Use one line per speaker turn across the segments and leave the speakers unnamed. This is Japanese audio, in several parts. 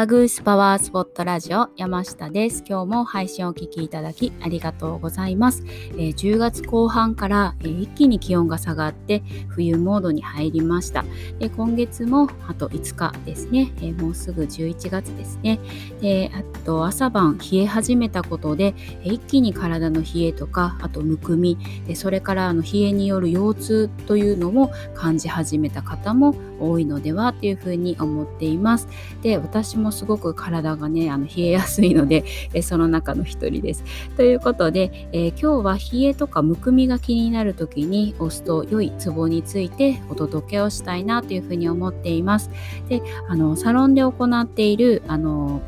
バグースパワースポットラジオ山下です。今日も配信をお聞きいただきありがとうございます。えー、10月後半から、えー、一気に気温が下がって冬モードに入りました。で今月もあと5日ですね、えー、もうすぐ11月ですね。であと朝晩冷え始めたことで、え一気に体の冷えとかあとむくみでそれからあの冷えによる腰痛というのも感じ始めた方も多いのではというふうに思っています。で私もすごく体がねあの冷えやすいので、えその中の一人です。ということで、えー、今日は冷えとかむくみが気になる時に押すと良いツボについてお届けをしたいなというふうに思っています。であのサロンで行っているあの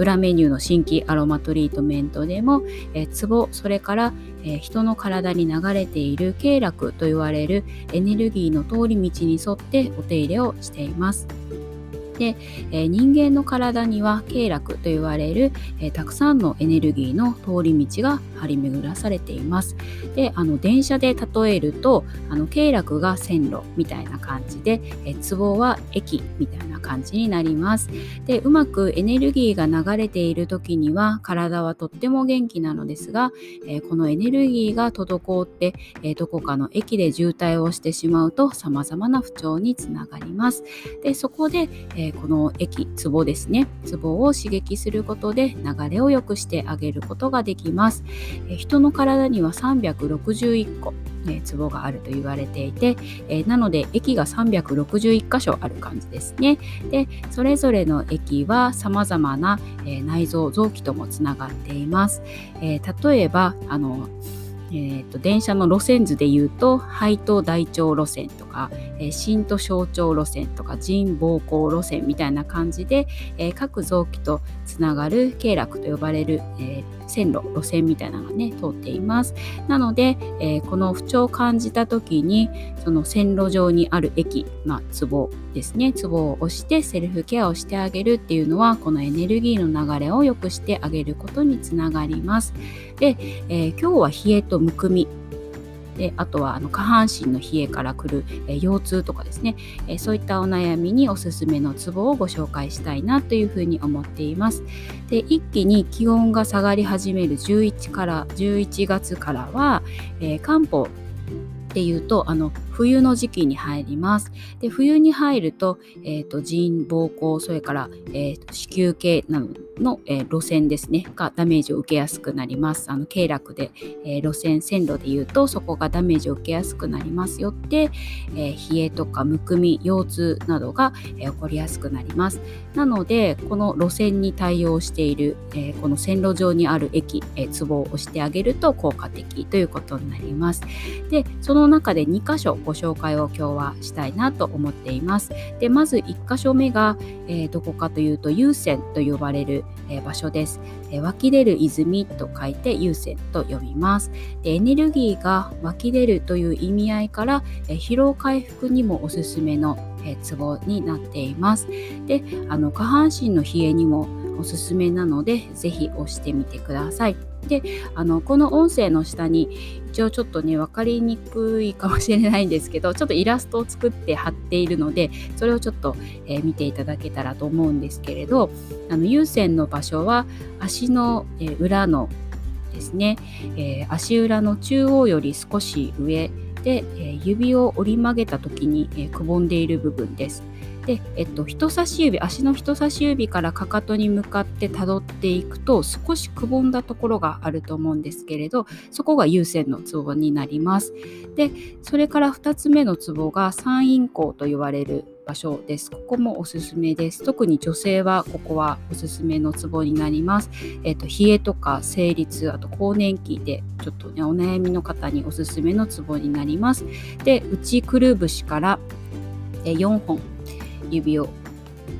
裏メニューの新規アロマトリートメントでも、えツボそれから、え人の体に流れている経絡と言われるエネルギーの通り道に沿ってお手入れをしています。で、えー、人間の体には経絡と言われる、えー、たくさんのエネルギーの通り道が張り巡らされています。であの電車で例えるとあの経絡が線路みたいな感じで、えー、壺は駅みたいな感じになります。でうまくエネルギーが流れている時には体はとっても元気なのですが、えー、このエネルギーが滞って、えー、どこかの駅で渋滞をしてしまうと様々な不調につながります。でそこで、えこの液、ツボですね。ツボを刺激することで流れを良くしてあげることができます。え人の体には361個、ね、ツボがあると言われていて、えなので液が361箇所ある感じですね。で、それぞれの液は様々な、え内臓、臓器ともつながっています。え例えば、あの、えーと、電車の路線図で言うと肺と大腸路線とか、えー、心と小腸路線とか腎膀胱路線みたいな感じで、えー、各臓器とつながる経絡と呼ばれる、えー、線路路線みたいなのがね通っています。なので、えー、この不調を感じた時にその線路上にある駅、まあ、ツボですね。ツボを押してセルフケアをしてあげるっていうのはこのエネルギーの流れを良くしてあげることにつながります。で、えー、今日は冷えとむくみ。であとはあの下半身の冷えからくる、えー、腰痛とかですね、えー、そういったお悩みにおすすめのツボをご紹介したいなというふうに思っています。で一気に気温が下がり始める11から11月からは、えー、漢方っていうとあの冬の時期に入ります。で冬に入ると,、えーと、腎膀胱それから、えーと、子宮系などの、えー、路線ですねがダメージを受けやすくなります。あの経絡で、えー、路線線路で言うとそこがダメージを受けやすくなりますよって、えー、冷えとかむくみ腰痛などが、え起こりやすくなります。なのでこの路線に対応している、えこの線路上にある駅、えー、壺を押してあげると効果的ということになります。でその中で2箇所ご紹介を今日はしたいなと思っています。でまず1箇所目が、えー、どこかというと有線と呼ばれる、えー、場所です、えー、湧き出る泉と書いて有線と呼びます。でエネルギーが湧き出るという意味合いから、え疲労回復にもおすすめの、えツボになっています。であの下半身の冷えにもおすすめなので是非押してみてください。であのこの音声の下に一応ちょっとね分かりにくいかもしれないんですけど ちょっとイラストを作って貼っているのでそれをちょっと、えー、見ていただけたらと思うんですけれどあの有線の場所は足の、えー、裏のですね、えー、足裏の中央より少し上で、え指を折り曲げた時に、えくぼんでいる部分です。で、えっと、人差し指足の人差し指からかかとに向かってたどっていくと少しくぼんだところがあると思うんですけれどそこが有線のツボになりますでそれから2つ目のツボが三陰交と言われる場所です。ここもおすすめです。特に女性はここはおすすめのツボになります。えっ、と、冷えとか生理痛、あと更年期でちょっとね、お悩みの方におすすめのツボになります。で、内くるぶしから4本指を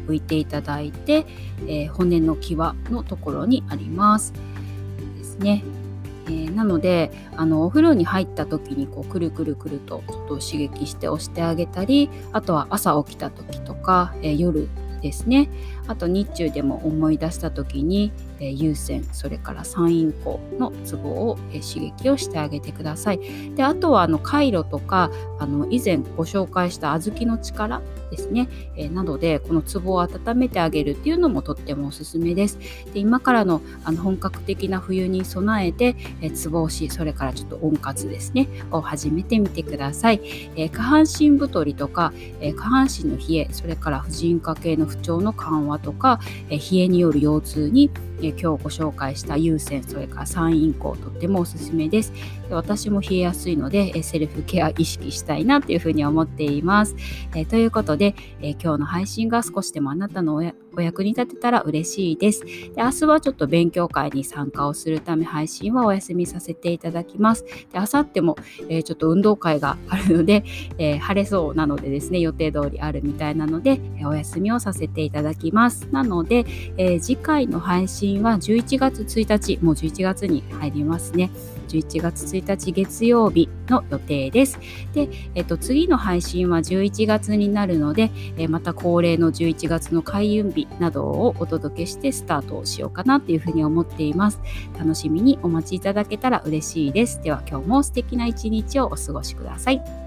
置いていただいて、えー、骨の際のところにあります。ですね。えー、なのであのお風呂に入った時にこうくるくるくるとちょっと刺激して押してあげたりあとは朝起きた時とか、えー、夜ですねあと日中でも思い出した時に、えー、有線それから三陰交のツボを、え、刺激をしてあげてください。であとはあの回路とかあの以前ご紹介した小豆の力ですね、え、などでこのツボを温めてあげるっていうのもとってもおすすめです。で今からのあの本格的な冬に備えて、ツボ押しそれからちょっと温活ですねを始めてみてください。えー、下半身太りとか、え下半身の冷えそれから婦人科系の不調の緩和とか、え冷えによる腰痛にえ今日ご紹介した優先それから三陰交とってもおすすめです。私も冷えやすいので、えセルフケア意識したいなというふうに思っています、えということで、え今日の配信が少しでもあなたのお役に立てたら嬉しいです。で明日はちょっと勉強会に参加をするため配信はお休みさせていただきます。で明後日も、えー、ちょっと運動会があるので、えー、晴れそうなのでですね予定通りあるみたいなので、えお休みをさせていただきます。なので、え次回の配信は11月1日、もう11月に入りますね。11月1日月曜日の予定です。で、えっと、次の配信は11月になるので、えまた恒例の11月の開運日などをお届けしてスタートをしようかなというふうに思っています。楽しみにお待ちいただけたら嬉しいです。では今日も素敵な一日をお過ごしください。